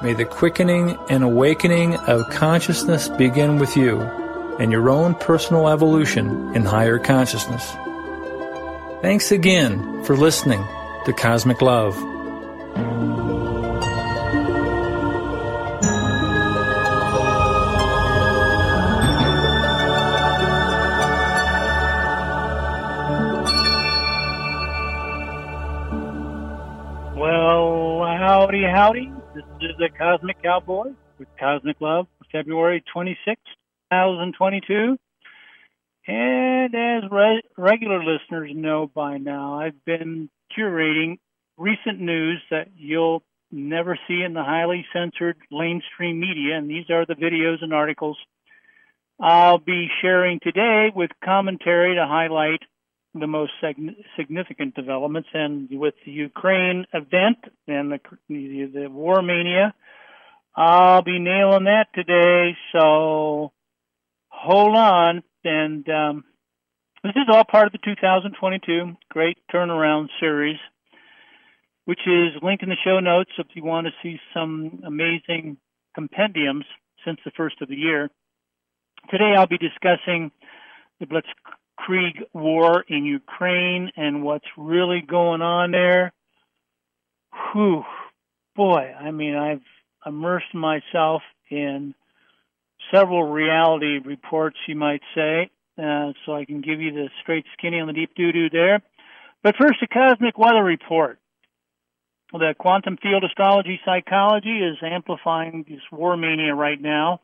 May the quickening and awakening of consciousness begin with you and your own personal evolution in higher consciousness. Thanks again for listening to Cosmic Love. Well, howdy, howdy. This is the Cosmic Cowboy with Cosmic Love February 26, 2022. And as re- regular listeners know by now, I've been curating recent news that you'll never see in the highly censored mainstream media, and these are the videos and articles I'll be sharing today with commentary to highlight the most significant developments. And with the Ukraine event and the, the, the war mania, I'll be nailing that today. So hold on. And um, this is all part of the 2022 Great Turnaround Series, which is linked in the show notes if you want to see some amazing compendiums since the first of the year. Today I'll be discussing the Blitzkrieg war in Ukraine and what's really going on there. Whew, boy, I mean, I've immersed myself in several reality reports, you might say, uh, so I can give you the straight skinny on the deep doo doo there. But first, a cosmic weather report. The quantum field astrology psychology is amplifying this war mania right now,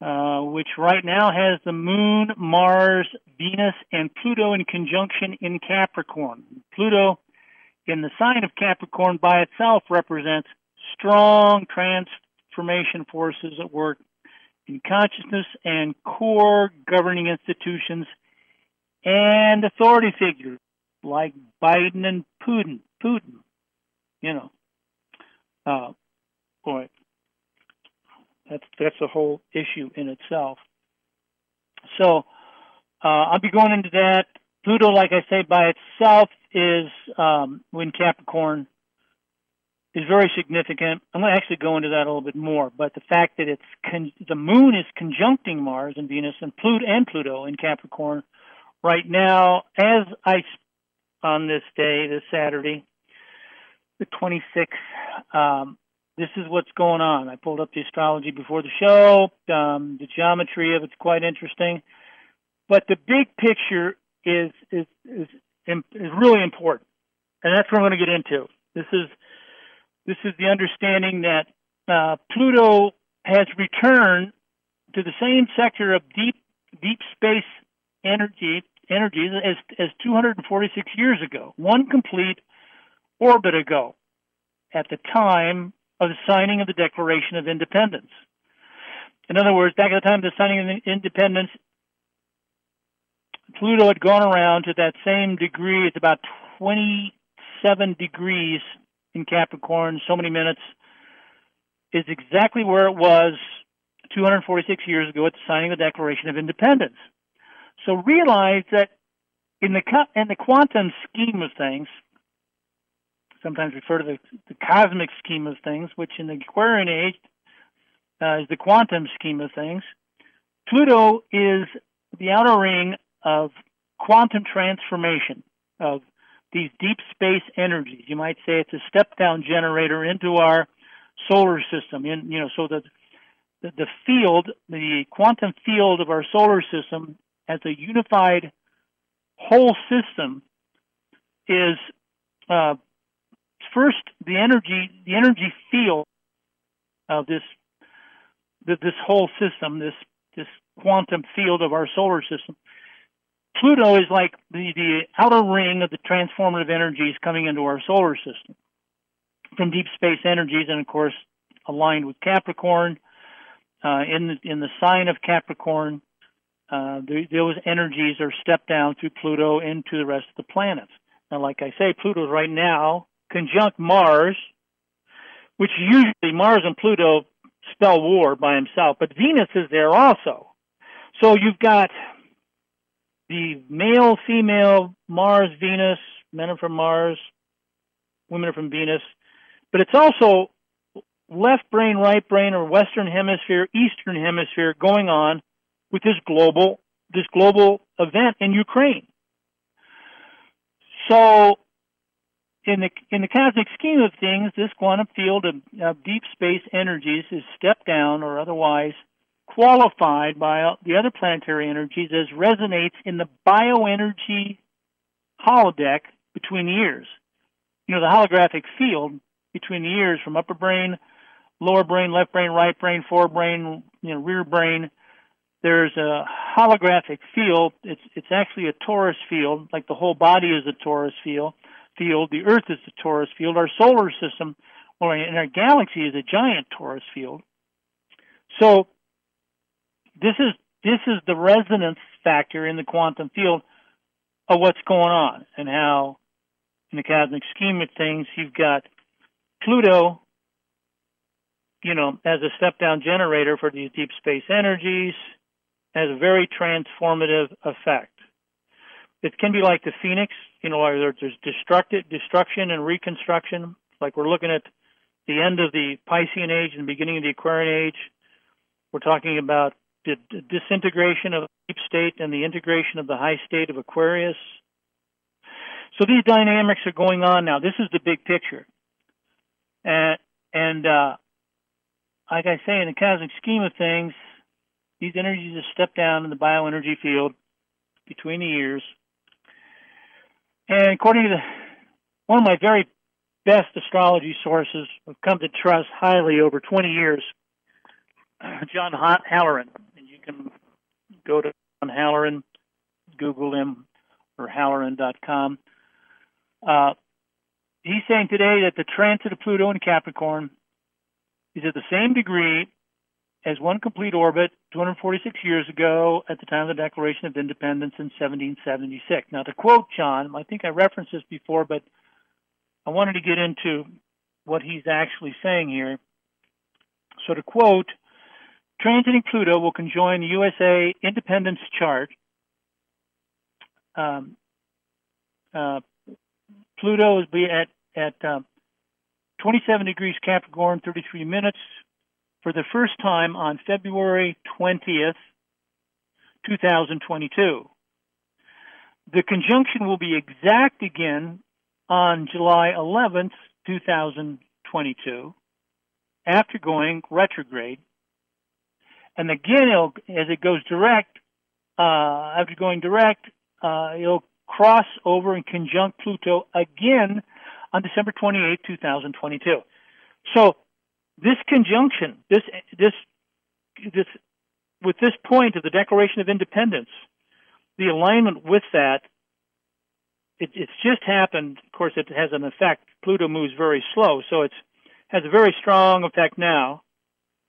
uh, which right now has the moon, Mars, Venus, and Pluto in conjunction in Capricorn. Pluto in the sign of Capricorn by itself represents strong transformation forces at work in consciousness and core governing institutions and authority figures like Biden and Putin. Putin, you know, uh, boy, that's that's a whole issue in itself. So uh, I'll be going into that. Pluto, like I say, by itself is um, when Capricorn is very significant. I'm going to actually go into that a little bit more, but the fact that it's con- the moon is conjuncting Mars and Venus and Pluto and Pluto in Capricorn right now, as I on this day, this Saturday, the 26th. Um, this is what's going on. I pulled up the astrology before the show. Um, the geometry of it's quite interesting, but the big picture is is is, is really important, and that's what I'm going to get into. This is this is the understanding that uh, Pluto has returned to the same sector of deep deep space energy energies as as 246 years ago, one complete orbit ago, at the time of the signing of the Declaration of Independence. In other words, back at the time of the signing of the independence, Pluto had gone around to that same degree. It's about 27 degrees in Capricorn, so many minutes, is exactly where it was 246 years ago at the signing of the Declaration of Independence. So realize that in the in the quantum scheme of things, sometimes refer to the, the cosmic scheme of things, which in the Aquarian age uh, is the quantum scheme of things. Pluto is the outer ring of quantum transformation of these deep space energies. You might say it's a step down generator into our solar system. In you know, so that the, the field, the quantum field of our solar system, as a unified whole system, is uh, first the energy, the energy field of this this whole system, this this quantum field of our solar system Pluto is like the, the outer ring of the transformative energies coming into our solar system from deep space energies, and of course, aligned with Capricorn. Uh, in the in the sign of Capricorn, uh, the, those energies are stepped down through Pluto into the rest of the planets. Now, like I say, Pluto is right now conjunct Mars, which usually Mars and Pluto spell war by himself, but Venus is there also. So you've got the male, female, Mars, Venus, men are from Mars, women are from Venus, but it's also left brain, right brain, or Western Hemisphere, Eastern Hemisphere going on with this global this global event in Ukraine. So, in the in the cosmic scheme of things, this quantum field of, of deep space energies is stepped down or otherwise qualified by the other planetary energies as resonates in the bioenergy holodeck between the ears. You know, the holographic field between the ears from upper brain, lower brain, left brain, right brain, forebrain, you know, rear brain. There's a holographic field. It's it's actually a torus field, like the whole body is a torus field. Field. The Earth is a torus field. Our solar system, well, in our galaxy, is a giant torus field. So this is this is the resonance factor in the quantum field of what's going on and how in the cosmic scheme of things you've got Pluto you know as a step down generator for these deep space energies has a very transformative effect it can be like the phoenix you know there's destructive destruction and reconstruction like we're looking at the end of the Piscean age and the beginning of the Aquarian age we're talking about the disintegration of the deep state and the integration of the high state of Aquarius. So these dynamics are going on now. This is the big picture. And, and uh, like I say, in the cosmic scheme of things, these energies have stepped down in the bioenergy field between the ears. And according to the, one of my very best astrology sources, I've come to trust highly over 20 years, John Halloran And you can go to John Halloran, Google him, or Halloran.com. Uh, he's saying today that the transit of Pluto in Capricorn is at the same degree as one complete orbit 246 years ago at the time of the Declaration of Independence in 1776. Now, to quote John, I think I referenced this before, but I wanted to get into what he's actually saying here. So, to quote, Transiting Pluto will conjoin the USA independence chart. Um, uh, Pluto will be at at uh, 27 degrees Capricorn, 33 minutes for the first time on February 20th, 2022. The conjunction will be exact again on July 11th, 2022, after going retrograde and again, as it goes direct, uh, after going direct, uh, it'll cross over and conjunct Pluto again on December 28, 2022. So this conjunction, this, this, this, with this point of the Declaration of Independence, the alignment with that, it, it's just happened. Of course, it has an effect. Pluto moves very slow, so it's has a very strong effect now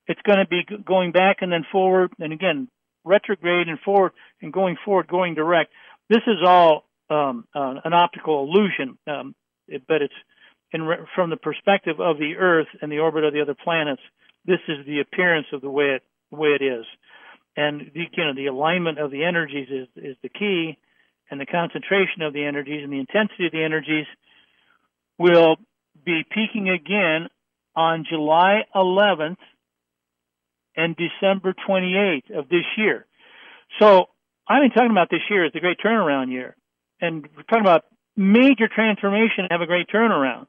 it's going to be going back and then forward, and again retrograde and forward, and going forward, going direct. This is all um, uh, an optical illusion, um, it, but it's re- from the perspective of the Earth and the orbit of the other planets. This is the appearance of the way it the way it is, and the, you know the alignment of the energies is is the key, and the concentration of the energies and the intensity of the energies will be peaking again on July 11th and December 28th of this year. So I've been talking about this year as the great turnaround year. And we're talking about major transformation have a great turnaround.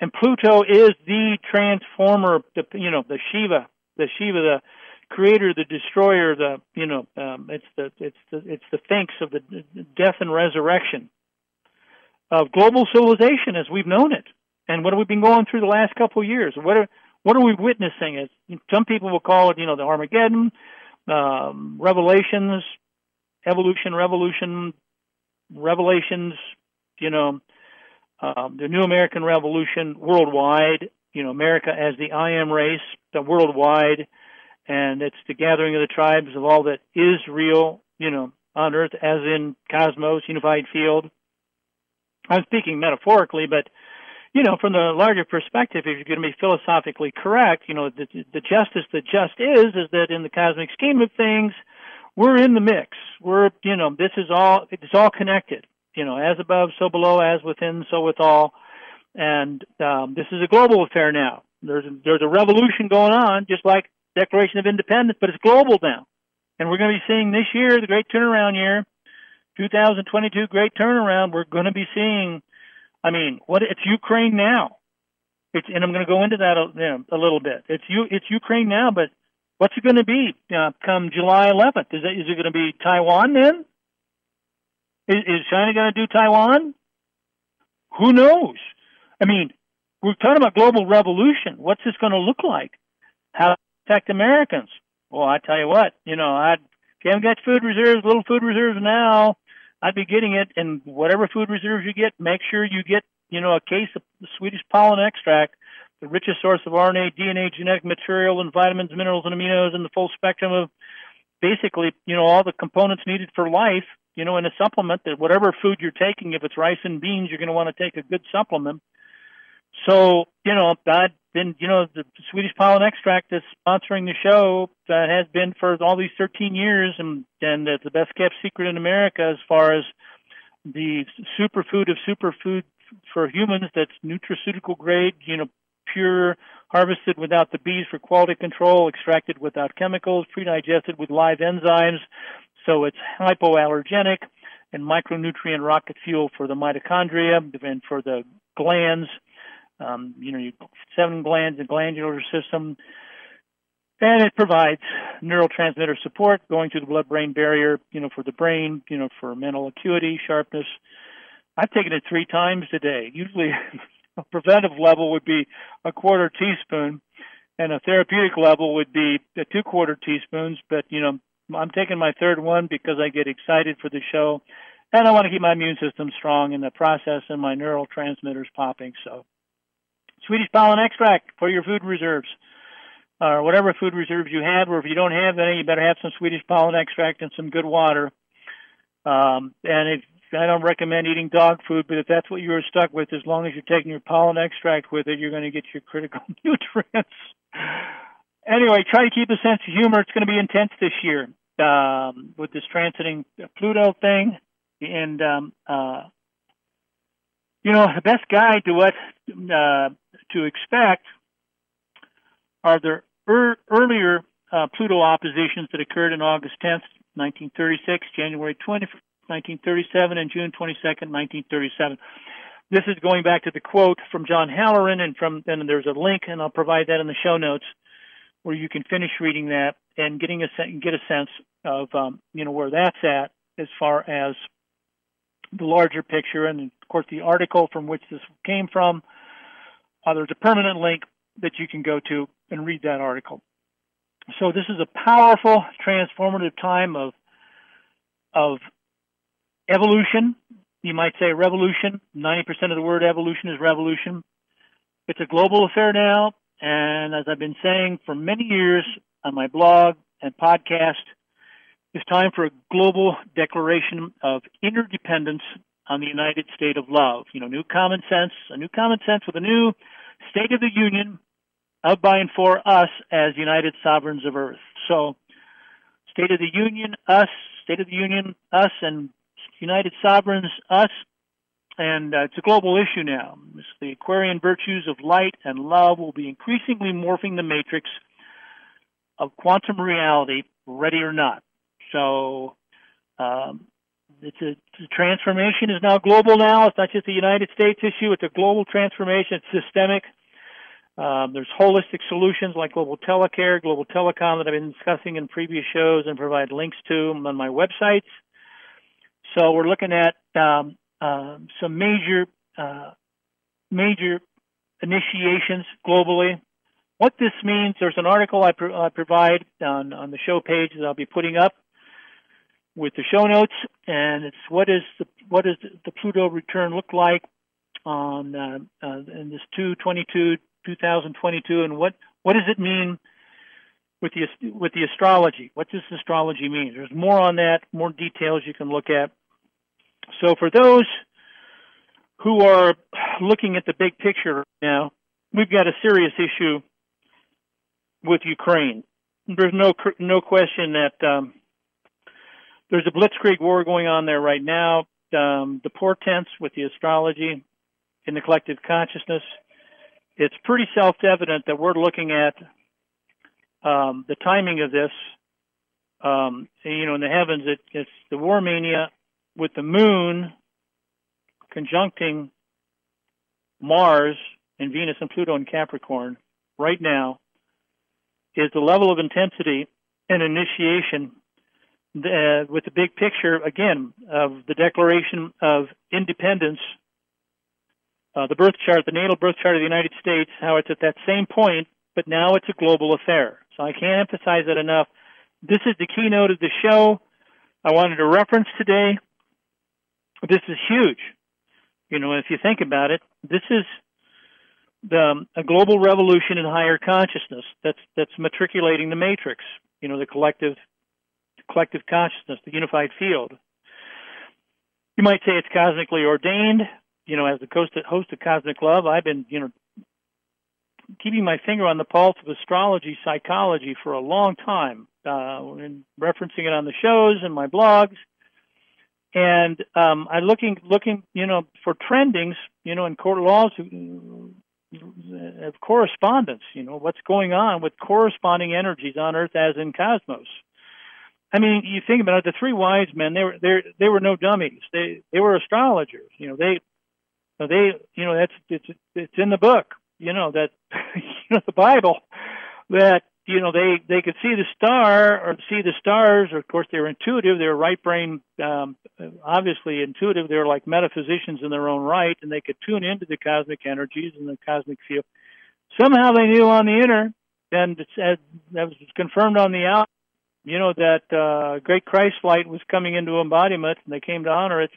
And Pluto is the transformer, the, you know, the Shiva, the Shiva, the creator, the destroyer, the, you know, um, it's the, it's the, it's the thanks of the death and resurrection of global civilization as we've known it. And what have we been going through the last couple of years? What are, what are we witnessing? It some people will call it, you know, the Armageddon, um, Revelations, evolution, revolution, revelations, you know, um, the new American Revolution worldwide. You know, America as the I am race, the worldwide, and it's the gathering of the tribes of all that is real, you know, on Earth, as in cosmos, unified field. I'm speaking metaphorically, but you know, from the larger perspective, if you're going to be philosophically correct, you know, the, the justice that just is, is that in the cosmic scheme of things, we're in the mix. We're, you know, this is all, it's all connected. You know, as above, so below, as within, so with all. And um, this is a global affair now. There's a, there's a revolution going on, just like Declaration of Independence, but it's global now. And we're going to be seeing this year, the great turnaround year, 2022 great turnaround. We're going to be seeing, I mean, what it's Ukraine now. It's, and I'm going to go into that a, you know, a little bit. It's you, it's Ukraine now, but what's it going to be uh, come July 11th? Is it, is it going to be Taiwan then? Is, is China going to do Taiwan? Who knows? I mean, we're talking about global revolution. What's this going to look like? How protect Americans? Well, I tell you what, you know, I if you haven't got food reserves, little food reserves now. I'd be getting it, and whatever food reserves you get, make sure you get, you know, a case of Swedish pollen extract, the richest source of RNA, DNA, genetic material, and vitamins, minerals, and aminos, and the full spectrum of basically, you know, all the components needed for life. You know, in a supplement that whatever food you're taking, if it's rice and beans, you're going to want to take a good supplement. So, you know, I've been, you know, the Swedish pollen extract is sponsoring the show that has been for all these 13 years, and and it's the best kept secret in America as far as the superfood of superfood for humans that's nutraceutical grade, you know, pure, harvested without the bees for quality control, extracted without chemicals, pre-digested with live enzymes, so it's hypoallergenic and micronutrient rocket fuel for the mitochondria and for the glands um, you know, seven glands, the glandular system, and it provides neurotransmitter support going through the blood-brain barrier, you know, for the brain, you know, for mental acuity, sharpness. I've taken it three times a day. Usually, a preventive level would be a quarter teaspoon, and a therapeutic level would be two quarter teaspoons. But you know, I'm taking my third one because I get excited for the show, and I want to keep my immune system strong in the process and my neurotransmitters popping. So Swedish pollen extract for your food reserves, or whatever food reserves you have, or if you don't have any, you better have some Swedish pollen extract and some good water. Um, and if I don't recommend eating dog food, but if that's what you are stuck with, as long as you're taking your pollen extract with it, you're going to get your critical nutrients. anyway, try to keep a sense of humor. It's going to be intense this year um, with this transiting Pluto thing, and um, uh, you know the best guide to what uh, to expect are the er- earlier uh, Pluto oppositions that occurred in August 10th, 1936, January 20th, 1937, and June 22nd, 1937. This is going back to the quote from John Halloran, and from and there's a link, and I'll provide that in the show notes, where you can finish reading that and getting a get a sense of um, you know where that's at as far as the larger picture, and of course the article from which this came from uh, there's a permanent link that you can go to and read that article. So this is a powerful, transformative time of of evolution. You might say revolution. 90% of the word evolution is revolution. It's a global affair now, and as I've been saying for many years on my blog and podcast, it's time for a global declaration of interdependence on the United State of Love. You know, new common sense, a new common sense with a new State of the Union of by and for us as United Sovereigns of Earth. So, State of the Union, us, State of the Union, us, and United Sovereigns, us, and uh, it's a global issue now. It's the Aquarian virtues of light and love will be increasingly morphing the matrix of quantum reality, ready or not. So, um, it's a, the transformation is now global now. It's not just a United States issue. It's a global transformation. It's systemic. Um, there's holistic solutions like global telecare, global telecom that I've been discussing in previous shows and provide links to on my websites. So we're looking at um, uh, some major uh, major initiations globally. What this means, there's an article I, pro- I provide on, on the show page that I'll be putting up with the show notes, and it's what is the what does the Pluto return look like on uh, uh, in this 222 2022, and what what does it mean with the with the astrology? What does astrology mean? There's more on that, more details you can look at. So for those who are looking at the big picture now, we've got a serious issue with Ukraine. There's no no question that um, there's a blitzkrieg war going on there right now. Um, the portents with the astrology in the collective consciousness it's pretty self-evident that we're looking at um, the timing of this. Um, you know, in the heavens, it, it's the war mania with the moon conjuncting Mars and Venus and Pluto in Capricorn right now is the level of intensity and initiation uh, with the big picture again of the Declaration of Independence, uh, the birth chart, the natal birth chart of the United States, how it's at that same point, but now it's a global affair. So I can't emphasize that enough. This is the keynote of the show. I wanted to reference today. This is huge. You know, if you think about it, this is the, a global revolution in higher consciousness that's that's matriculating the matrix. You know, the collective collective consciousness, the unified field. You might say it's cosmically ordained. You know, as the host of Cosmic Love, I've been, you know, keeping my finger on the pulse of astrology psychology for a long time, uh, and referencing it on the shows and my blogs. And um, I'm looking, looking, you know, for trendings, you know, in court laws of correspondence. You know, what's going on with corresponding energies on Earth as in cosmos. I mean, you think about it. The three wise men, they were they they were no dummies. They they were astrologers. You know, they they you know that's it's it's in the book. You know that you know the Bible that you know they they could see the star or see the stars. Or of course, they were intuitive. They were right brain, um, obviously intuitive. They were like metaphysicians in their own right, and they could tune into the cosmic energies and the cosmic field. Somehow they knew on the inner, and that was confirmed on the out you know that uh, great Christ light was coming into embodiment, and they came to honor it,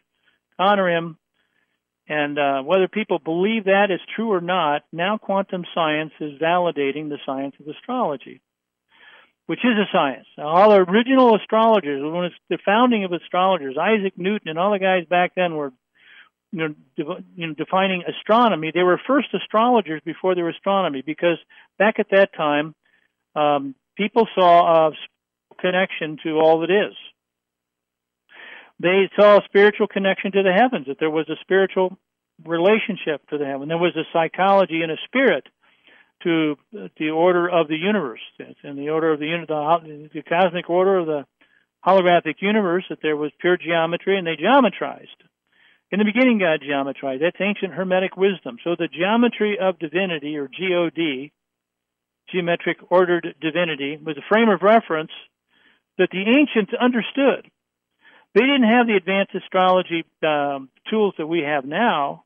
honor him. And uh, whether people believe that is true or not, now quantum science is validating the science of astrology, which is a science. Now, all the original astrologers, when it's the founding of astrologers, Isaac Newton and all the guys back then were, you know, de- you know, defining astronomy. They were first astrologers before they were astronomy, because back at that time, um, people saw uh, connection to all that is. They saw a spiritual connection to the heavens, that there was a spiritual relationship to the heaven. There was a psychology and a spirit to the order of the universe, and the order of the, the, the cosmic order of the holographic universe, that there was pure geometry, and they geometrized. In the beginning, God geometrized. That's ancient Hermetic wisdom. So the geometry of divinity, or GOD, geometric ordered divinity, was a frame of reference that the ancients understood. They didn't have the advanced astrology um, tools that we have now,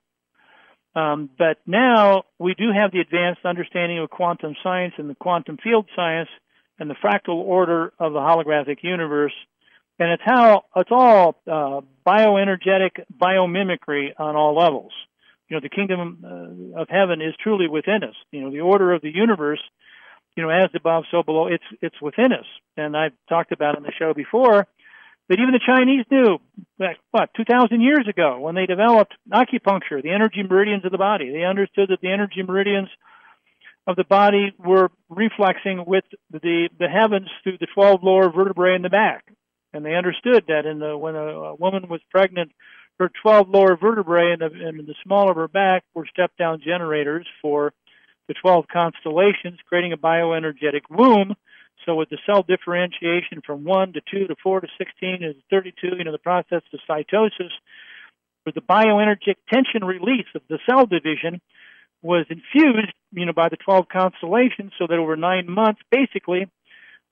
um, but now we do have the advanced understanding of quantum science and the quantum field science and the fractal order of the holographic universe. And it's how it's all uh, bioenergetic biomimicry on all levels. You know, the kingdom uh, of heaven is truly within us. You know, the order of the universe you know, as above, so below. It's it's within us, and I've talked about on the show before that even the Chinese knew that what 2,000 years ago when they developed acupuncture, the energy meridians of the body. They understood that the energy meridians of the body were reflexing with the the heavens through the 12 lower vertebrae in the back, and they understood that in the when a, a woman was pregnant. Her 12 lower vertebrae in the, in the small of her back were step down generators for the 12 constellations, creating a bioenergetic womb. So with the cell differentiation from 1 to 2 to 4 to 16 to 32, you know, the process of cytosis, with the bioenergetic tension release of the cell division was infused, you know, by the 12 constellations so that over nine months, basically,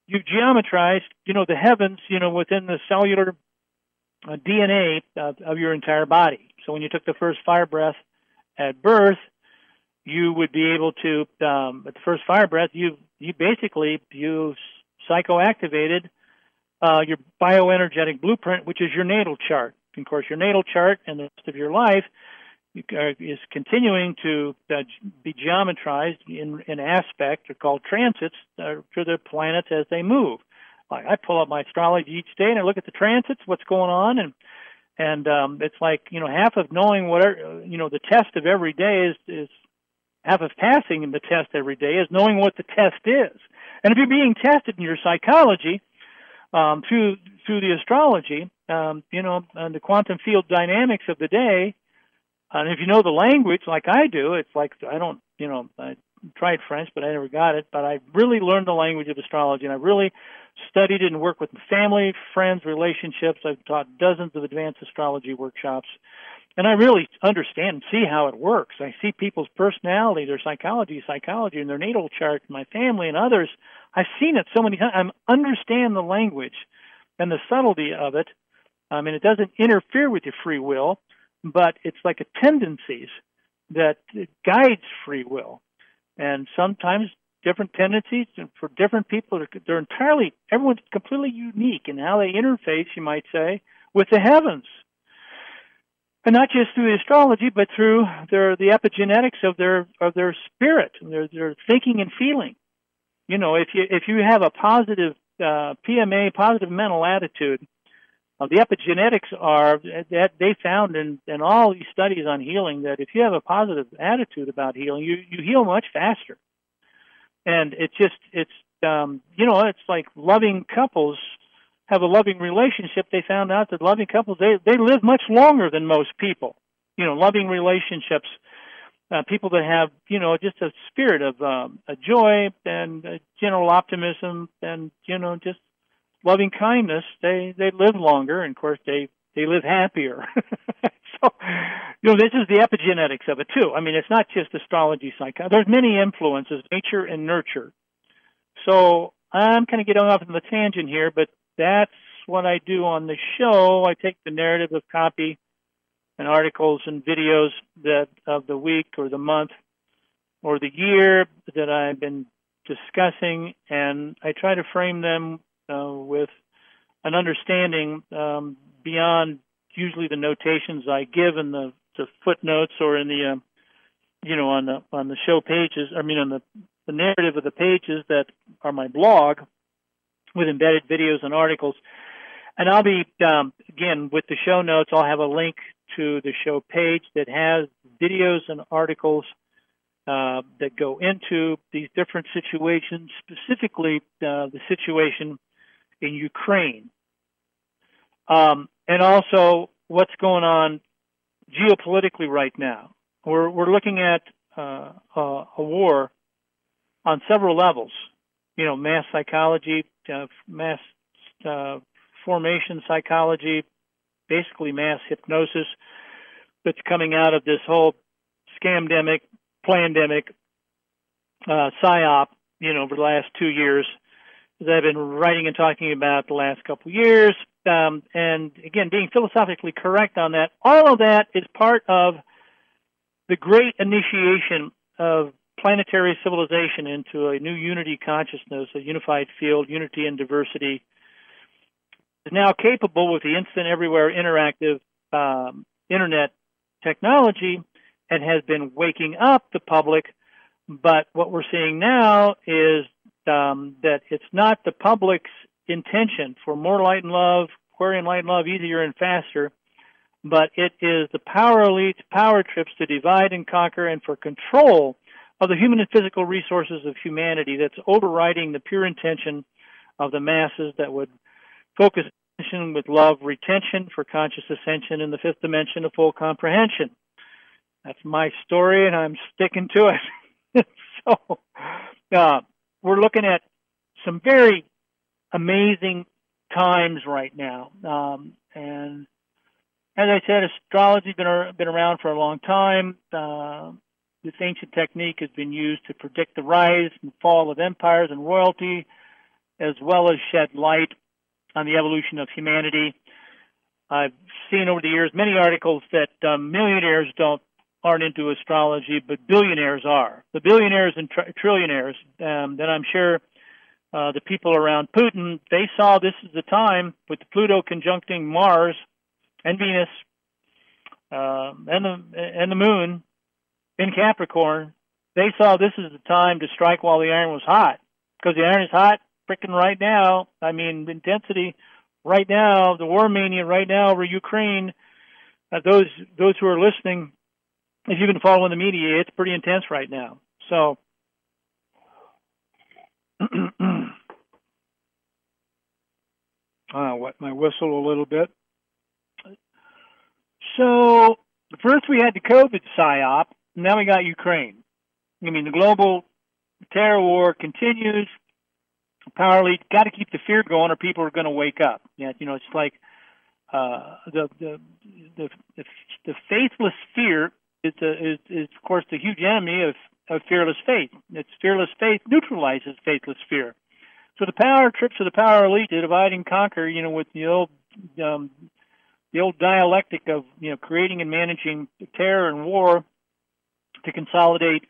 you geometrized, you know, the heavens, you know, within the cellular uh, DNA of, of your entire body. So when you took the first fire breath at birth, you would be able to um, at the first fire breath you you basically you psychoactivated uh, your bioenergetic blueprint, which is your natal chart. Of course, your natal chart and the rest of your life uh, is continuing to uh, be geometrized in an aspect called transits uh, to the planets as they move. Like I pull up my astrology each day and I look at the transits, what's going on, and and um, it's like you know half of knowing what you know the test of every day is is half of passing in the test every day is knowing what the test is. And if you're being tested in your psychology um, through through the astrology, um, you know, and the quantum field dynamics of the day, and if you know the language like I do, it's like I don't you know, I tried French, but I never got it. But I really learned the language of astrology, and I really studied it and worked with family, friends, relationships. I've taught dozens of advanced astrology workshops, and I really understand and see how it works. I see people's personality, their psychology, psychology, and their natal chart, my family, and others. I've seen it so many times. I understand the language and the subtlety of it. I mean, it doesn't interfere with your free will, but it's like a tendencies that guides free will. And sometimes different tendencies for different people, they're entirely, everyone's completely unique in how they interface, you might say, with the heavens. And not just through astrology, but through their, the epigenetics of their, of their spirit, their, their thinking and feeling. You know, if you, if you have a positive, uh, PMA, positive mental attitude, uh, the epigenetics are that they found in, in all these studies on healing that if you have a positive attitude about healing, you, you heal much faster. And it's just, it's, um, you know, it's like loving couples have a loving relationship. They found out that loving couples, they, they live much longer than most people. You know, loving relationships, uh, people that have, you know, just a spirit of um, a joy and a general optimism and, you know, just loving kindness, they they live longer, and of course they they live happier. so, you know, this is the epigenetics of it too. I mean, it's not just astrology, psychology. There's many influences, nature and nurture. So I'm kind of getting off on the tangent here, but that's what I do on the show. I take the narrative of copy and articles and videos that of the week or the month or the year that I've been discussing, and I try to frame them uh, with an understanding um, beyond usually the notations I give in the, the footnotes or in the uh, you know on the on the show pages. I mean on the the narrative of the pages that are my blog with embedded videos and articles. And I'll be um, again with the show notes. I'll have a link to the show page that has videos and articles uh, that go into these different situations, specifically uh, the situation in Ukraine, um, and also what's going on geopolitically right now. We're we're looking at uh, a, a war on several levels. You know, mass psychology, uh, mass uh, formation psychology, basically mass hypnosis that's coming out of this whole scamdemic, plandemic, uh, psyop, you know, over the last two years that I've been writing and talking about the last couple of years. Um, and again, being philosophically correct on that, all of that is part of the great initiation of planetary civilization into a new unity consciousness, a unified field, unity and diversity, is now capable with the instant everywhere interactive um, internet technology and has been waking up the public. But what we're seeing now is um, that it's not the public's intention for more light and love, Aquarian light and love easier and faster, but it is the power elites, power trips to divide and conquer and for control of the human and physical resources of humanity that's overriding the pure intention of the masses that would focus attention with love retention for conscious ascension in the fifth dimension of full comprehension. That's my story, and I'm sticking to it. so, uh, we're looking at some very amazing times right now. Um, and as I said, astrology's been been around for a long time. Uh, this ancient technique has been used to predict the rise and fall of empires and royalty, as well as shed light on the evolution of humanity. I've seen over the years many articles that um, millionaires don't aren't into astrology, but billionaires are. The billionaires and tr- trillionaires, um, that I'm sure uh, the people around Putin, they saw this as the time with Pluto conjuncting Mars and Venus uh, and the and the Moon in Capricorn. They saw this as the time to strike while the iron was hot, because the iron is hot freaking right now. I mean, intensity right now, the war mania right now over Ukraine. Uh, those those who are listening if you've been following the media, it's pretty intense right now. So, uh, wet my whistle a little bit. So, first we had the COVID psyop, now we got Ukraine. I mean, the global terror war continues. Power elite got to keep the fear going, or people are going to wake up. Yeah, you know, it's like uh, the, the the the faithless fear is, is is of course the huge enemy of of fearless faith. It's fearless faith neutralizes faithless fear. So the power trips of the power elite to divide and conquer, you know, with the old um, the old dialectic of you know creating and managing terror and war to consolidate,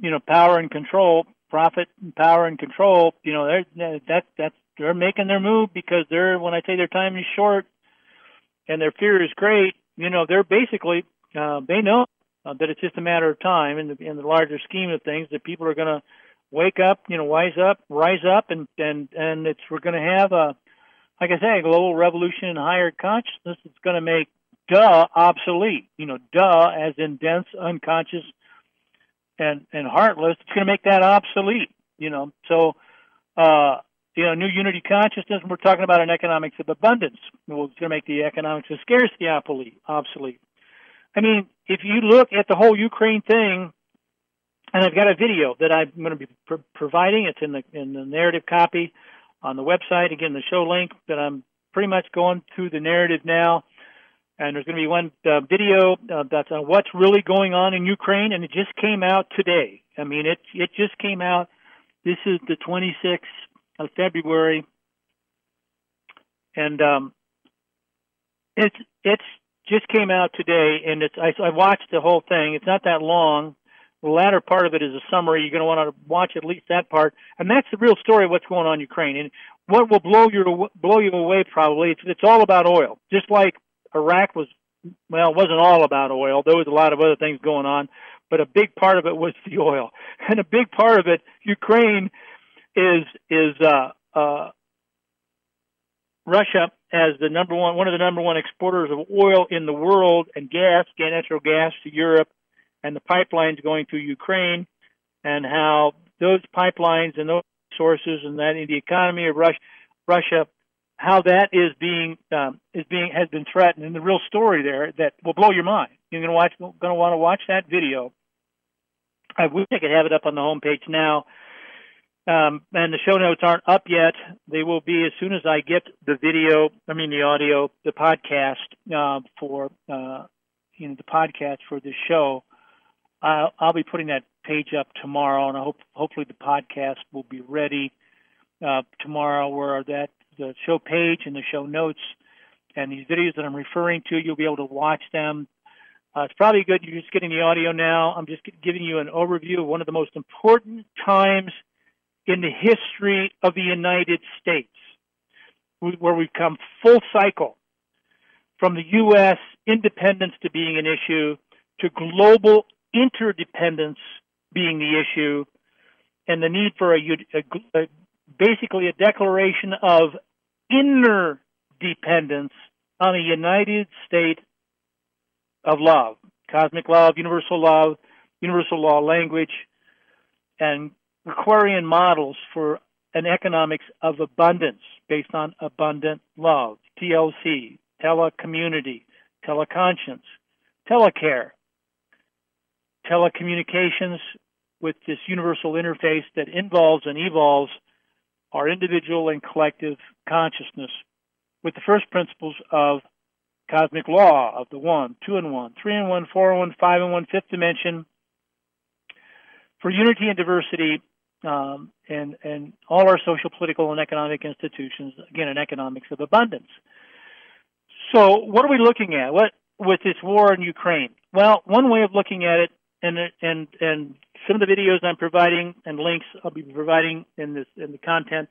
you know, power and control, profit and power and control. You know, they're that that's they're making their move because they're when I say their time is short and their fear is great. You know, they're basically uh, they know uh, that it's just a matter of time in the in the larger scheme of things that people are going to wake up, you know, wise up, rise up, and and and it's we're going to have a like I say, a global revolution in higher consciousness. It's going to make duh obsolete. You know, duh as in dense, unconscious, and and heartless. It's going to make that obsolete. You know, so uh, you know, new unity consciousness. We're talking about an economics of abundance. Well, it's going to make the economics of scarcity obsolete. I mean, if you look at the whole Ukraine thing, and I've got a video that I'm going to be pr- providing. It's in the in the narrative copy on the website. Again, the show link. But I'm pretty much going through the narrative now, and there's going to be one uh, video uh, that's on what's really going on in Ukraine, and it just came out today. I mean, it it just came out. This is the 26th of February, and um, it's it's just came out today, and it's I, I watched the whole thing. It's not that long. The latter part of it is a summary. You're going to want to watch at least that part, and that's the real story of what's going on in Ukraine. And what will blow you blow you away probably it's, it's all about oil. Just like Iraq was, well, it wasn't all about oil. There was a lot of other things going on, but a big part of it was the oil, and a big part of it, Ukraine, is is uh, uh, Russia as the number one, one of the number one exporters of oil in the world and gas, natural gas to Europe, and the pipelines going through Ukraine, and how those pipelines and those sources and that in the economy of Russia, Russia, how that is being um, is being has been threatened, and the real story there that will blow your mind. You're going to watch, going to want to watch that video. I wish I could have it up on the homepage now um, and the show notes aren't up yet. They will be as soon as I get the video, I mean the audio, the podcast uh, for uh, you know the podcast for this show. I'll, I'll be putting that page up tomorrow, and I hope hopefully the podcast will be ready uh, tomorrow. Where that the show page and the show notes and these videos that I'm referring to, you'll be able to watch them. Uh, it's probably good you're just getting the audio now. I'm just giving you an overview of one of the most important times in the history of the United States, where we've come full cycle from the U.S. independence to being an issue to global interdependence being the issue and the need for a, a, a basically a declaration of inner dependence on a united state of love, cosmic love, universal love, universal law language, and Aquarian models for an economics of abundance based on abundant love, TLC, telecommunity, teleconscience, telecare, telecommunications with this universal interface that involves and evolves our individual and collective consciousness with the first principles of cosmic law of the one, two and one, three and one, four and one, five and one, fifth dimension. For unity and diversity, um, and and all our social, political, and economic institutions. Again, an economics of abundance. So, what are we looking at? What with this war in Ukraine? Well, one way of looking at it, and and and some of the videos I'm providing and links I'll be providing in this in the content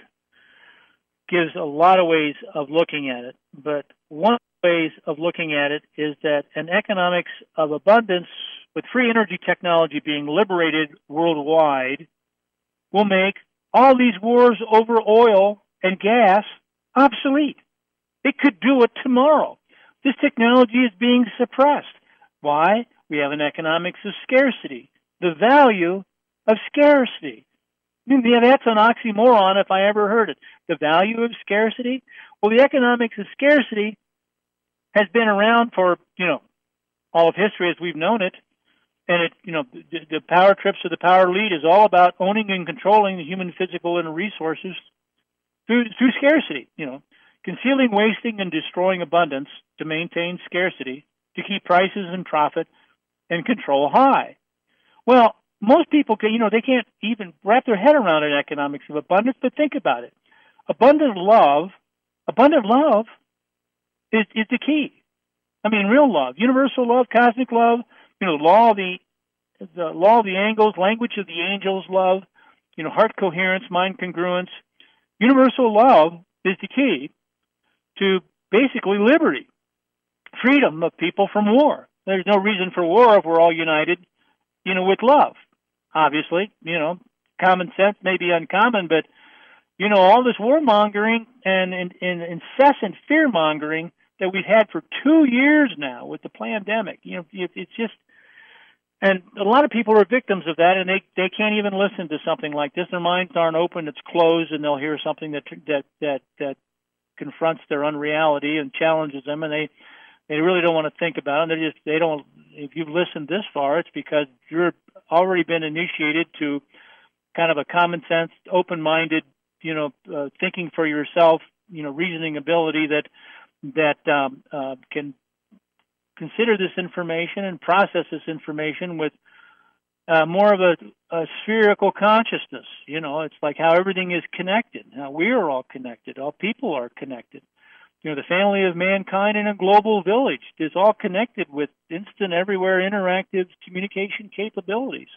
gives a lot of ways of looking at it. But one ways of looking at it is that an economics of abundance with free energy technology being liberated worldwide will make all these wars over oil and gas obsolete. It could do it tomorrow. This technology is being suppressed. Why? We have an economics of scarcity, the value of scarcity. I Yeah, that's an oxymoron if I ever heard it. The value of scarcity? Well, the economics of scarcity has been around for, you know, all of history as we've known it. and it, you know, the, the power trips of the power elite is all about owning and controlling the human physical and resources through through scarcity. You know, concealing, wasting, and destroying abundance to maintain scarcity, to keep prices and profit and control high. Well, most people can, you know, they can't even wrap their head around an economics of abundance. But think about it: abundant love, abundant love, is is the key. I mean, real love, universal love, cosmic love. You know, law of the the law of the angles, language of the angels, love. You know, heart coherence, mind congruence. Universal love is the key to basically liberty, freedom of people from war. There's no reason for war if we're all united, you know, with love. Obviously, you know, common sense may be uncommon, but you know, all this warmongering and, and, and incessant fear mongering that we've had for two years now with the pandemic. You know, it's just, and a lot of people are victims of that, and they they can't even listen to something like this. Their minds aren't open; it's closed, and they'll hear something that that that that confronts their unreality and challenges them, and they they really don't want to think about it. They just they don't. If you've listened this far, it's because you're already been initiated to kind of a common sense, open-minded, you know, uh, thinking for yourself, you know, reasoning ability that that um, uh, can consider this information and process this information with uh, more of a, a, spherical consciousness. You know, it's like how everything is connected. How we are all connected. All people are connected. You know, the family of mankind in a global village is all connected with instant, everywhere, interactive communication capabilities.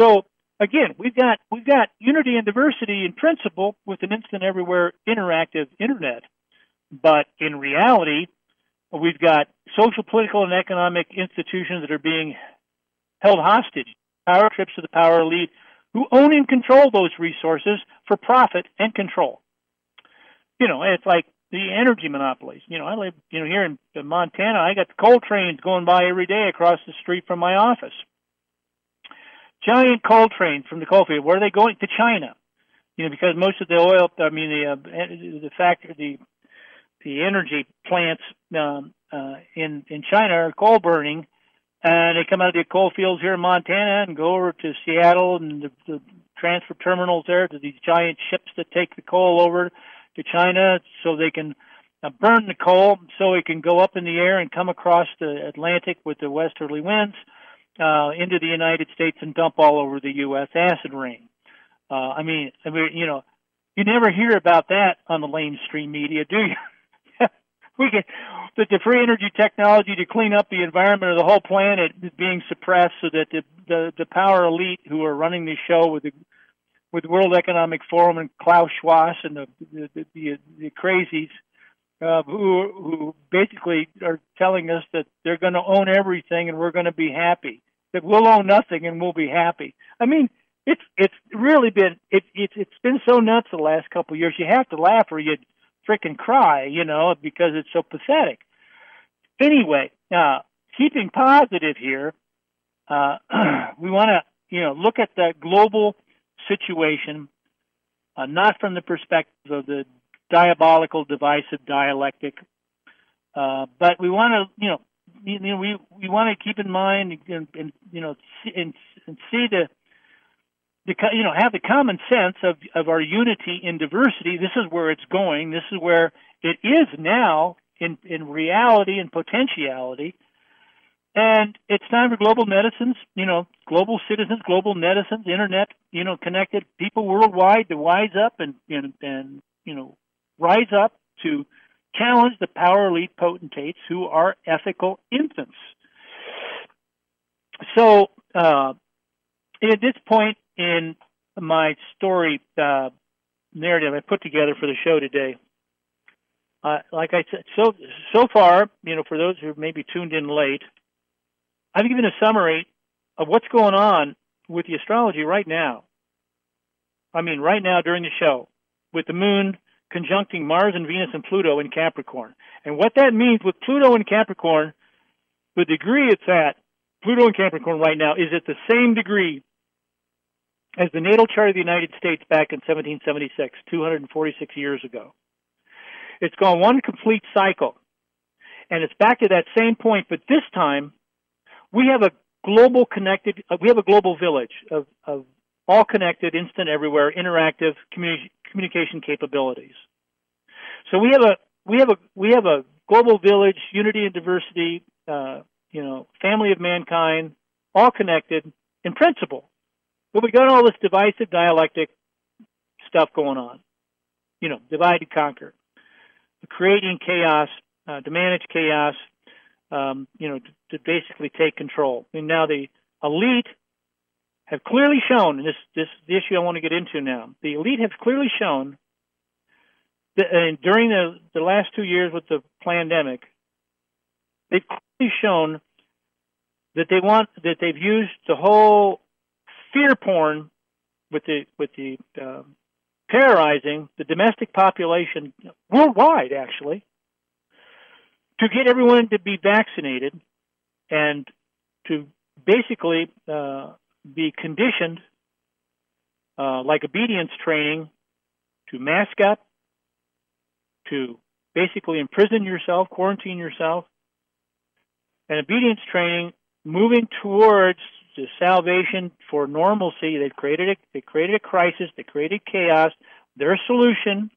So again, we've got we've got unity and diversity in principle with an instant, everywhere, interactive internet. But in reality, we've got social, political, and economic institutions that are being held hostage, power trips to the power elite, who own and control those resources for profit and control. You know, it's like the energy monopolies. You know, I live, you know, here in Montana. I got the coal trains going by every day across the street from my office. Giant coal trains from the coal field. Where are they going? To China. You know, because most of the oil, I mean, the uh, the factor, the the energy plants um, uh, in in China are coal burning, and they come out of the coal fields here in Montana and go over to Seattle and the, the transfer terminals there to these giant ships that take the coal over to China, so they can uh, burn the coal, so it can go up in the air and come across the Atlantic with the westerly winds uh, into the United States and dump all over the U.S. acid rain. Uh, I mean, I mean, you know, you never hear about that on the mainstream media, do you? we can that the free energy technology to clean up the environment of the whole planet is being suppressed so that the the, the power elite who are running the show with the with World Economic Forum and Klaus Schwab and the the, the, the, crazies uh, who who basically are telling us that they're going to own everything and we're going to be happy that we'll own nothing and we'll be happy. I mean, it's it's really been it, it's it's been so nuts the last couple of years. You have to laugh or you'd freaking cry, you know, because it's so pathetic. Anyway, uh, keeping positive here, uh, we want to, you know, look at the global situation, uh, not from the perspective of the diabolical, divisive dialectic, uh, but we want to, you know, you know, we we want to keep in mind and, and you know and, and see the the you know have the common sense of of our unity in diversity. This is where it's going. This is where it is now in in reality and potentiality. And it's time for global netizens, you know, global citizens, global netizens, internet, you know, connected people worldwide to wise up and and, and you know rise up to challenge the power elite potentates who are ethical infants. So uh, at this point in my story uh, narrative I put together for the show today. Uh, like I said, so so far, you know, for those who maybe tuned in late, I've given a summary of what's going on with the astrology right now. I mean, right now during the show, with the moon conjuncting Mars and Venus and Pluto in Capricorn. And what that means with Pluto in Capricorn, the degree it's at, Pluto in Capricorn right now, is at the same degree as the natal chart of the United States back in 1776, 246 years ago. It's gone one complete cycle. And it's back to that same point, but this time we have a global connected. Uh, we have a global village of, of all connected, instant, everywhere, interactive communi- communication capabilities. So we have a we have a we have a global village, unity and diversity. Uh, you know, family of mankind, all connected in principle. But we got all this divisive dialectic stuff going on. You know, divide and conquer, creating chaos, uh, to manage chaos, um, you know, to, to, basically take control. And now the elite have clearly shown, and this this the issue I want to get into now. The elite have clearly shown that and during the the last two years with the pandemic, they've clearly shown that they want that they've used the whole fear porn with the with the uh, terrorizing the domestic population worldwide, actually, to get everyone to be vaccinated and to basically uh, be conditioned, uh, like obedience training, to mask up, to basically imprison yourself, quarantine yourself, and obedience training moving towards the salvation for normalcy. They've created a, they created a crisis. They created chaos. Their solution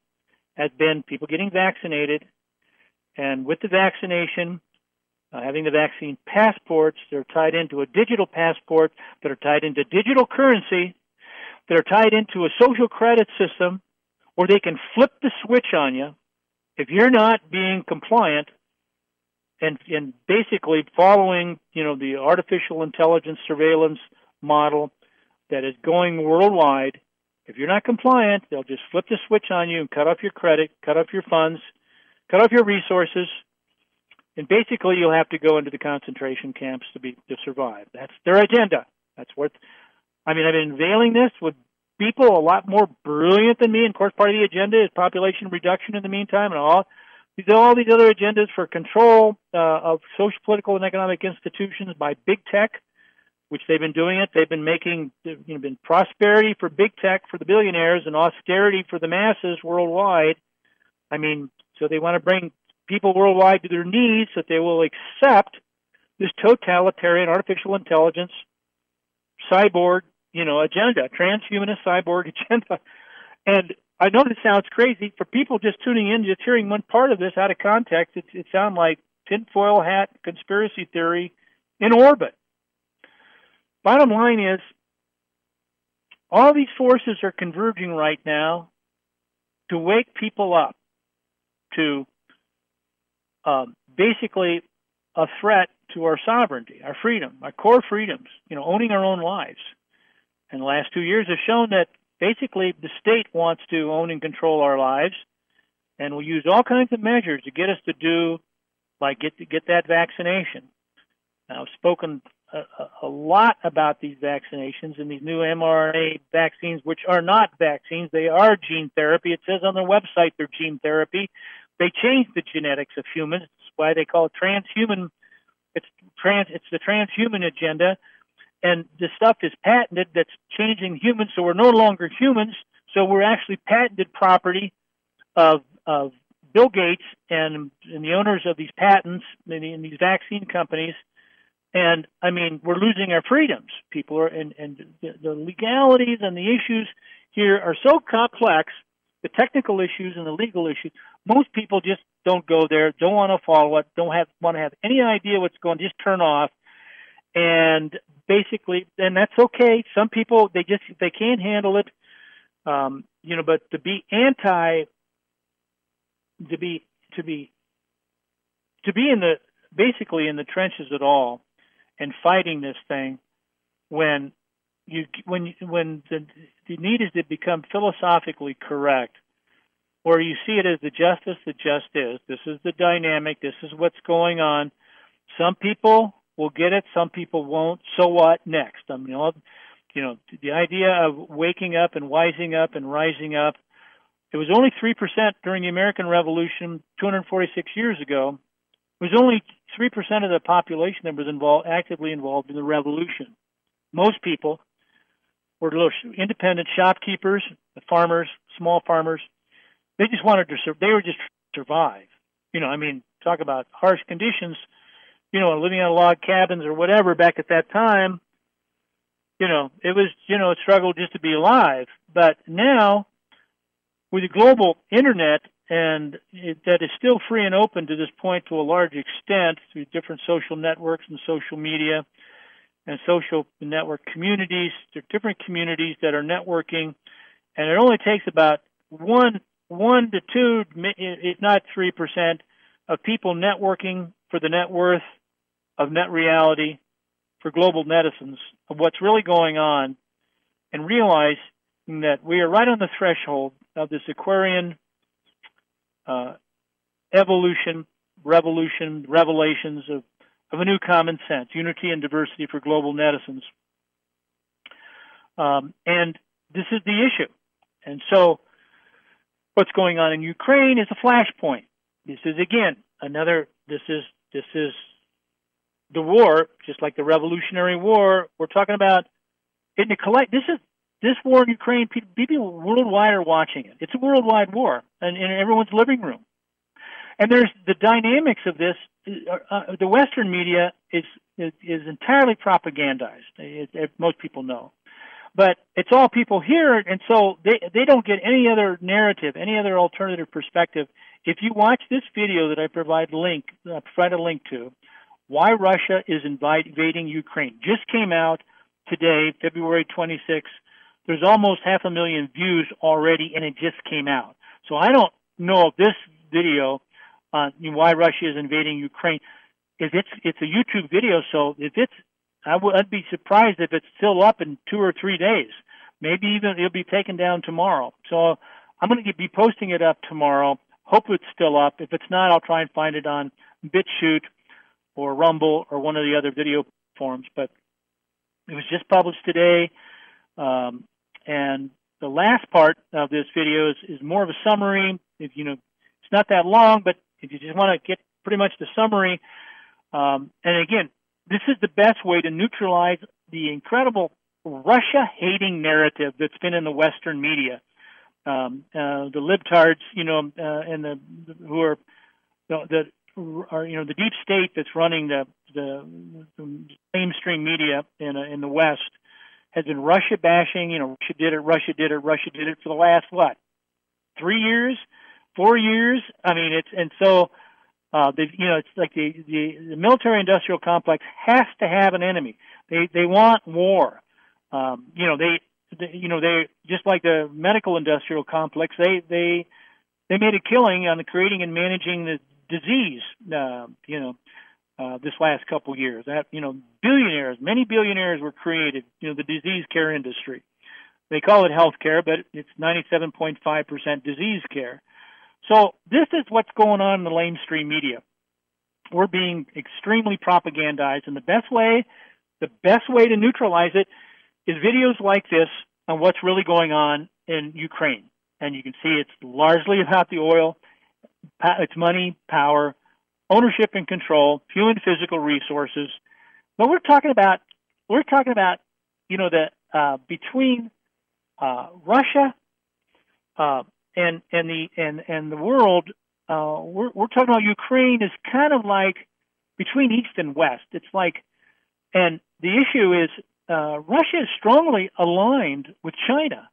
has been people getting vaccinated, and with the vaccination, uh, having the vaccine passports, they're tied into a digital passport that are tied into digital currency, that are tied into a social credit system, where they can flip the switch on you if you're not being compliant and and basically following you know the artificial intelligence surveillance model that is going worldwide. If you're not compliant, they'll just flip the switch on you and cut off your credit, cut off your funds, cut off your resources, and basically you'll have to go into the concentration camps to be to survive. That's their agenda. That's what I mean. I've been unveiling this with people a lot more brilliant than me. And of course, part of the agenda is population reduction in the meantime, and all these all these other agendas for control uh, of social, political, and economic institutions by big tech, which they've been doing it. They've been making you know, been prosperity for big tech for the billionaires and austerity for the masses worldwide. I mean, so they want to bring people worldwide to their knees that they will accept this totalitarian artificial intelligence cyborg, you know, agenda, transhumanist cyborg agenda. And I know this sounds crazy for people just tuning in, just hearing one part of this out of context. It, it sounds like tinfoil hat conspiracy theory in orbit. Bottom line is, all these forces are converging right now to wake people up to um, basically a threat to our sovereignty, our freedom, our core freedoms, you know, owning our own lives. And the last two years have shown that basically the state wants to own and control our lives, and will use all kinds of measures to get us to do, like get get that vaccination. Now, I've spoken a, a lot about these vaccinations and these new mRNA vaccines, which are not vaccines; they are gene therapy. It says on their website they're gene therapy. They changed the genetics of humans. That's why they call it transhuman. It's trans. It's the transhuman agenda and the stuff is patented that's changing humans, so we're no longer humans. So we're actually patented property of of Bill Gates and, and the owners of these patents and these vaccine companies. And I mean, we're losing our freedoms. People are, and, and the, legalities and the issues here are so complex. The technical issues and the legal issues. Most people just don't go there, don't want to follow it, don't have want to have any idea what's going. Just turn off and basically, and that's okay. Some people they just they can't handle it, um, you know. But to be anti, to be to be to be in the basically in the trenches at all, and fighting this thing when you when when the the need is to become philosophically correct, or you see it as the justice that just is. This is the dynamic. This is what's going on. Some people will get it. Some people won't. So what next? I mean, all, you know, the idea of waking up and wising up and rising up. It was only three percent during the American Revolution 246 years ago. Was only three percent of the population that was involved, actively involved in the revolution. Most people were independent shopkeepers, farmers, small farmers. They just wanted to. They were just survive. You know, I mean, talk about harsh conditions you know, living in log cabins or whatever back at that time, you know, it was, you know, a struggle just to be alive. But now, with the global internet and it, that is still free and open to this point to a large extent through different social networks and social media and social network communities. There are different communities that are networking, and it only takes about one one to two, if not three percent, of people networking for the net worth of net reality for global netizens of what's really going on, and realize that we are right on the threshold of this Aquarian uh, evolution, revolution, revelations of, of a new common sense, unity and diversity for global netizens. Um, and this is the issue. And so, what's going on in Ukraine is a flashpoint. This is again another. This is this is the war, just like the Revolutionary War. We're talking about collect. This is this war in Ukraine, people worldwide are watching it. It's a worldwide war, and in everyone's living room. And there's the dynamics of this. Uh, uh, the Western media is is, entirely propagandized. It, most people know, but it's all people here, and so they they don't get any other narrative, any other alternative perspective. If you watch this video that I provide link, uh, provide a link to, why Russia is invading Ukraine, just came out today, February 26th there's almost half a million views already, and it just came out. So I don't know if this video uh, on why Russia is invading Ukraine, if it's it's a YouTube video, so if it's I would I'd be surprised if it's still up in two or three days. Maybe even it'll be taken down tomorrow. So I'm going to be posting it up tomorrow. Hope it's still up. If it's not, I'll try and find it on BitChute or Rumble or one of the other video forums. But it was just published today. Um, and the last part of this video is, is more of a summary. If you know, it's not that long, but if you just want to get pretty much the summary, um, and again, this is the best way to neutralize the incredible Russia-hating narrative that's been in the Western media. Um, uh, the libtards, you know, uh, and the, who are the, the are you know the deep state that's running the the, the mainstream media in uh, in the West has been Russia bashing. You know, Russia did it, Russia did it, Russia did it for the last what, three years, four years? I mean, it's and so uh, they, you know, it's like the, the the military-industrial complex has to have an enemy. They they want war. Um, you know, they, they you know they just like the medical-industrial complex. They they they made a killing on the creating and managing the disease. Uh, you know, uh, this last couple years. That you know, billionaires, many billionaires were created. You know, the disease care industry. They call it healthcare, but it's 97.5% disease care. So this is what's going on in the mainstream media. We're being extremely propagandized, and the best way, the best way to neutralize it, is videos like this on what's really going on in Ukraine. And you can see it's largely about the oil, it's money, power, ownership and control, human physical resources. But we're talking about we're talking about you know the uh, between uh, Russia uh, and and the and and the world. Uh, we're we're talking about Ukraine is kind of like between east and west. It's like, and the issue is uh, Russia is strongly aligned with China.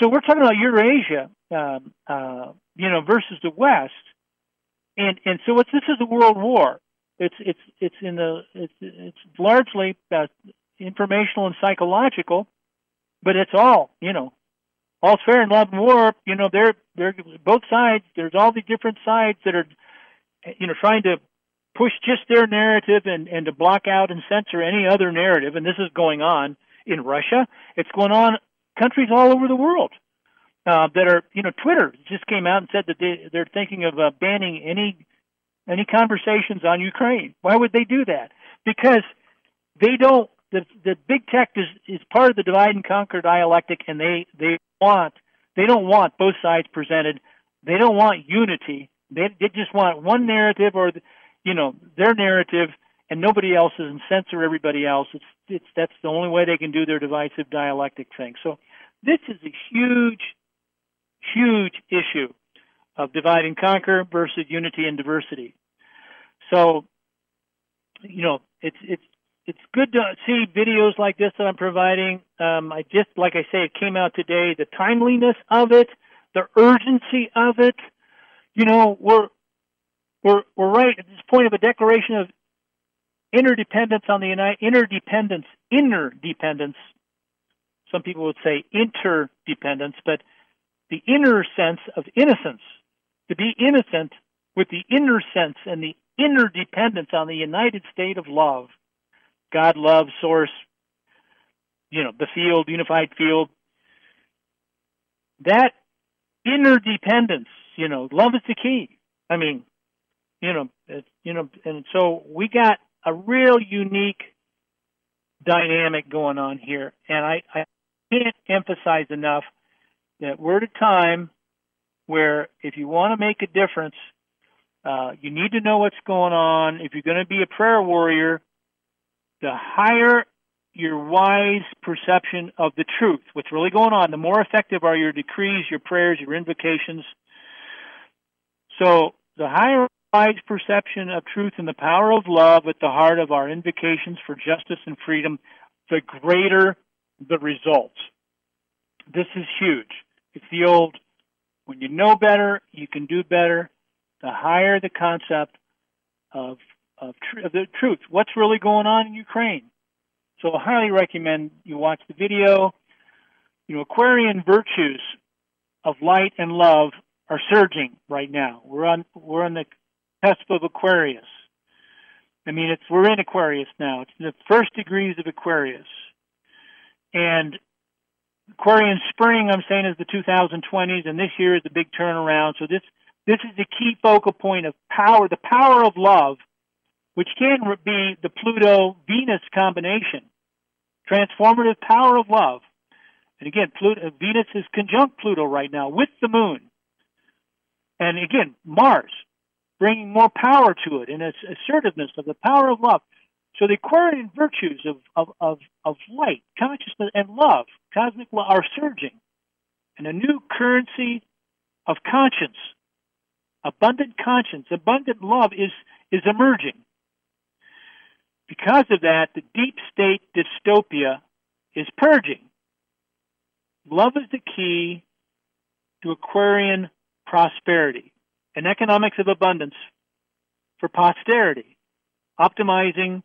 So we're talking about Eurasia, um, uh, you know, versus the West and and so it's this is a world war. It's it's it's in the it's it's largely uh, informational and psychological, but it's all you know. All's fair in love and war. You know, they're they're both sides. There's all the different sides that are, you know, trying to push just their narrative and and to block out and censor any other narrative. And this is going on in Russia. It's going on countries all over the world uh, that are, you know, Twitter just came out and said that they, they're thinking of uh, banning any any conversations on Ukraine. Why would they do that? Because they don't. The the big tech is is part of the divide and conquer dialectic, and they they want they don't want both sides presented. They don't want unity. They they just want one narrative or, you know, their narrative and nobody else's, and censor everybody else. It's it's that's the only way they can do their divisive dialectic thing. So this is a huge huge issue of divide and conquer versus unity and diversity. So you know, it's it's it's good to see videos like this that I'm providing. Um, I just, like I say, it came out today. The timeliness of it, the urgency of it. You know, we're we're we're right at this point of a declaration of interdependence on the United interdependence, inner dependence. Some people would say interdependence, but the inner sense of innocence, to be innocent with the inner sense and the inner dependence on the united state of love. God, love, source, you know, the field, unified field. That inner dependence, you know, love is the key. I mean, you know, it, you know, and so we got a real unique dynamic going on here, and I, I can't emphasize enough that we're at a time where if you want to make a difference, uh, you need to know what's going on. If you're going to be a prayer warrior, the higher your wise perception of the truth, what's really going on, the more effective are your decrees, your prayers, your invocations. So the higher wise perception of truth and the power of love at the heart of our invocations for justice and freedom, the greater the results. This is huge. It's the old, when you know better, you can do better. The higher the concept of of, tr- of the truth. What's really going on in Ukraine? So I highly recommend you watch the video. You know, Aquarian virtues of light and love are surging right now. We're on we're on the cusp of Aquarius. I mean, it's we're in Aquarius now. It's the first degrees of Aquarius, and Aquarian spring. I'm saying is the 2020s, and this year is the big turnaround. So this this is the key focal point of power, the power of love which can be the Pluto Venus combination. Transformative power of love. And again, Pluto, Venus is conjunct Pluto right now with the moon. And again, Mars, bringing more power to it and its assertiveness of the power of love. So the Aquarian virtues of, of, of, of light, consciousness, and love, cosmic love, are surging. And a new currency of conscience, abundant conscience, abundant love is, is emerging. Because of that, the deep state dystopia is purging. Love is the key to Aquarian prosperity and economics of abundance for posterity, optimizing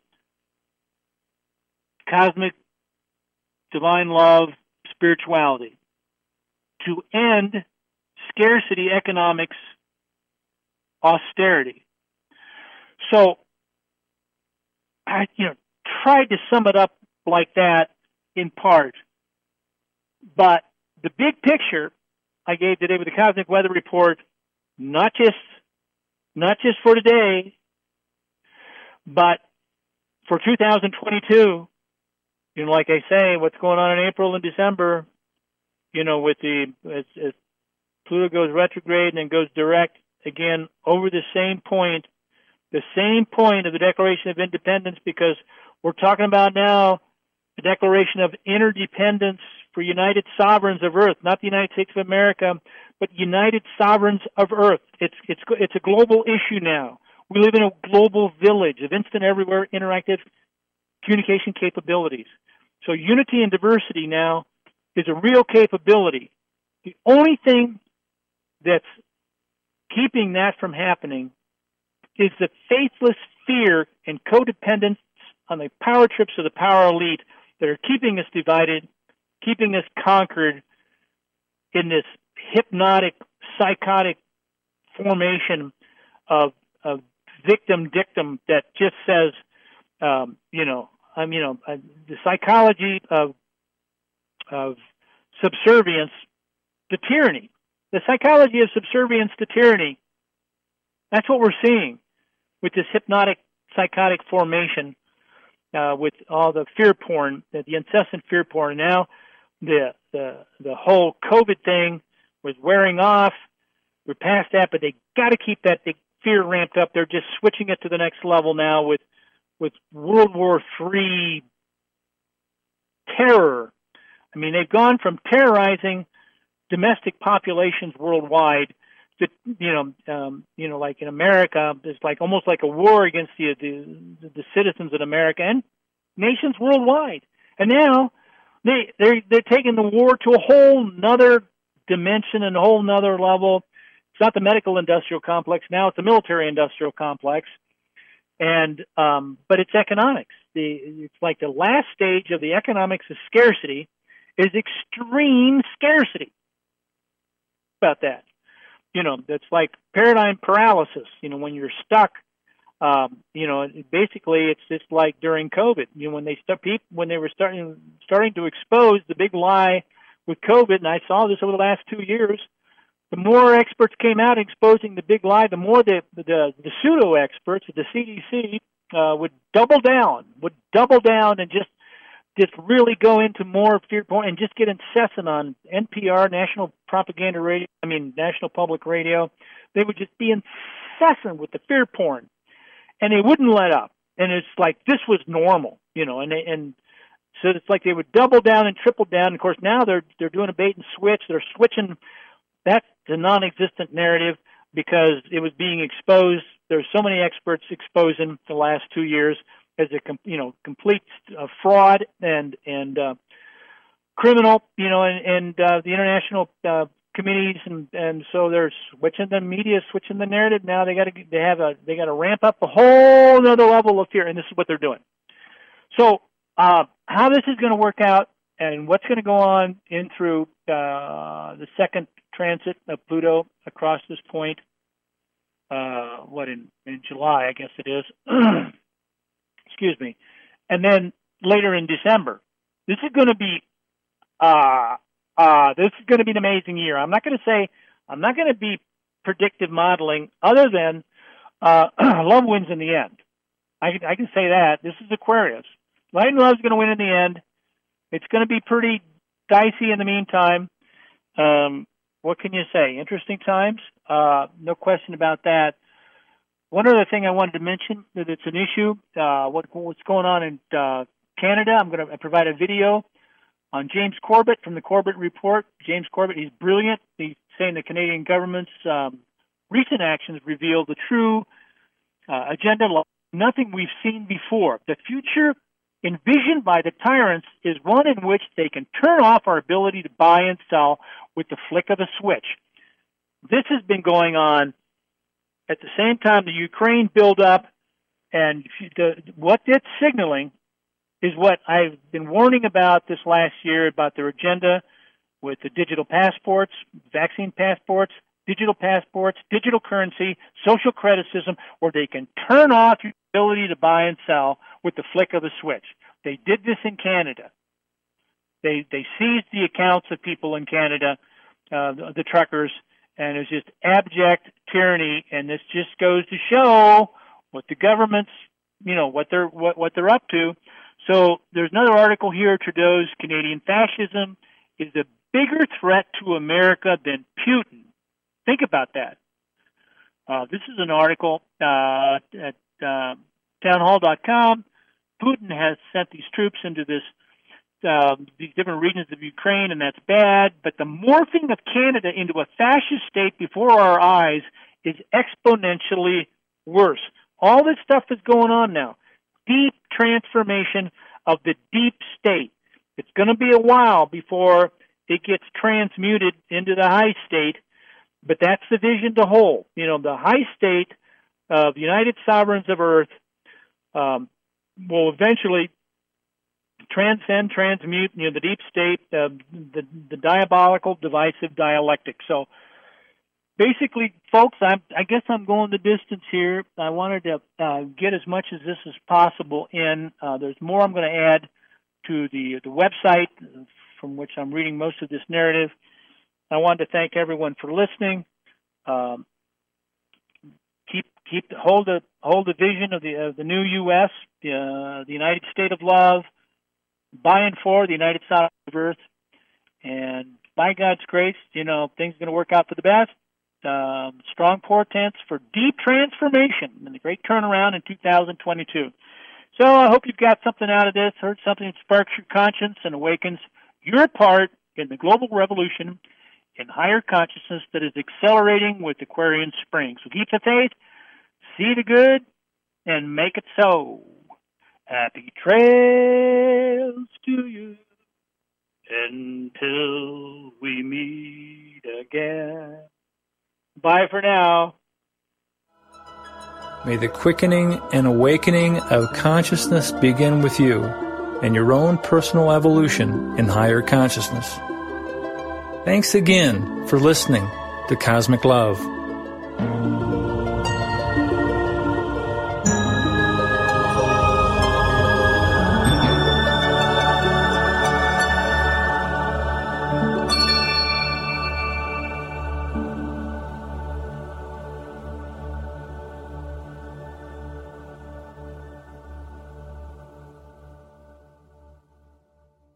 cosmic divine love spirituality to end scarcity economics austerity. So I, you know, tried to sum it up like that in part. But the big picture I gave today with the Cosmic Weather Report, not just not just for today, but for 2022. You know, like I say, what's going on in April and December, you know, with the Pluto goes retrograde and then goes direct again over the same point the same point of the Declaration of Independence because we're talking about now the Declaration of Interdependence for United Sovereigns of Earth, not the United States of America, but United Sovereigns of Earth. It's it's it's a global issue now. We live in a global village of instant everywhere interactive communication capabilities. So unity and diversity now is a real capability. The only thing that's keeping that from happening is the faithless fear and codependence on the power trips of the power elite that are keeping us divided, keeping us conquered in this hypnotic, psychotic formation of, of victim dictum that just says, um, you know, I mean, you know, uh, the psychology of of subservience to tyranny. The psychology of subservience to tyranny. That's what we're seeing with this hypnotic psychotic formation uh, with all the fear porn, the, the incessant fear porn. Now the the the whole COVID thing was wearing off. We're past that, but they got to keep that fear ramped up. They're just switching it to the next level now with with World War III terror. I mean, they've gone from terrorizing domestic populations worldwide to, you know um, you know like in America, it's like almost like a war against the the, the citizens in America and nations worldwide. And now they they they're taking the war to a whole nother dimension and a whole nother level. It's not the medical industrial complex now; it's the military industrial complex. And um, but it's economics. The it's like the last stage of the economics of scarcity is extreme scarcity. About that, you know, that's like paradigm paralysis. You know, when you're stuck um, you know, basically it's just like during COVID. You know, when they start people when they were starting starting to expose the big lie with COVID, and I saw this over the last two years. The more experts came out exposing the big lie, the more the the, the pseudo experts, the CDC, uh, would double down, would double down, and just just really go into more fear porn and just get incessant on NPR, National Propaganda Radio. I mean, National Public Radio. They would just be incessant with the fear porn and they wouldn't let up. And it's like this was normal, you know, and they, and so it's like they would double down and triple down. Of course, now they're they're doing a bait and switch. They're switching that to non-existent narrative because it was being exposed. There's so many experts exposing the last two years as a you know complete uh, fraud and and uh, criminal, you know, and, and uh, the international uh, committees and and so they're switching the media switching the narrative now they got to they have a they got to ramp up a whole another level of fear and this is what they're doing so uh, how this is going to work out and what's going to go on in through uh, the second transit of Pluto across this point uh, what in in July I guess it is excuse me and then later in December this is going to be uh, uh, this is going to be an amazing year. I'm not going to say, I'm not going to be predictive modeling other than uh, love wins in the end. I, I can say that. This is Aquarius. Light and love is going to win in the end. It's going to be pretty dicey in the meantime. Um, what can you say? Interesting times. Uh, no question about that. One other thing I wanted to mention that it's an issue. Uh, what, what's going on in uh, Canada? I'm going to provide a video on James Corbett from the Corbett Report. James Corbett, he's brilliant. He's saying the Canadian government's um, recent actions reveal the true uh, agenda, nothing we've seen before. The future envisioned by the tyrants is one in which they can turn off our ability to buy and sell with the flick of a switch. This has been going on at the same time the Ukraine buildup, and the, what it's signaling is what I've been warning about this last year about their agenda with the digital passports, vaccine passports, digital passports, digital currency, social system, where they can turn off your ability to buy and sell with the flick of a switch. They did this in Canada. They they seized the accounts of people in Canada, uh, the, the truckers, and it was just abject tyranny. And this just goes to show what the governments, you know, what they're what what they're up to. So there's another article here. Trudeau's Canadian fascism is a bigger threat to America than Putin. Think about that. Uh, this is an article uh, at uh, townhall.com. Putin has sent these troops into this uh, these different regions of Ukraine, and that's bad. But the morphing of Canada into a fascist state before our eyes is exponentially worse. All this stuff is going on now deep transformation of the deep state. It's going to be a while before it gets transmuted into the high state, but that's the vision to hold. You know, the high state of United Sovereigns of Earth um, will eventually transcend, transmute, you know, the deep state, uh, the, the diabolical, divisive dialectic. So basically, folks, I'm, I guess I'm going the distance here. I wanted to uh, get as much as this as possible in. Uh, there's more I'm going to add to the the website from which I'm reading most of this narrative. I wanted to thank everyone for listening. Um, keep hold the hold the vision of the of the new U.S. The, uh, the United State of Love, by and for the United States of Earth, and by God's grace, you know things are going to work out for the best um, strong portents for deep transformation and the great turnaround in 2022. So I hope you've got something out of this, heard something that sparks your conscience and awakens your part in the global revolution in higher consciousness that is accelerating with Aquarian Spring. So keep the faith, see the good, and make it so. Happy trails to you until we meet again. Bye for now. May the quickening and awakening of consciousness begin with you and your own personal evolution in higher consciousness. Thanks again for listening to Cosmic Love.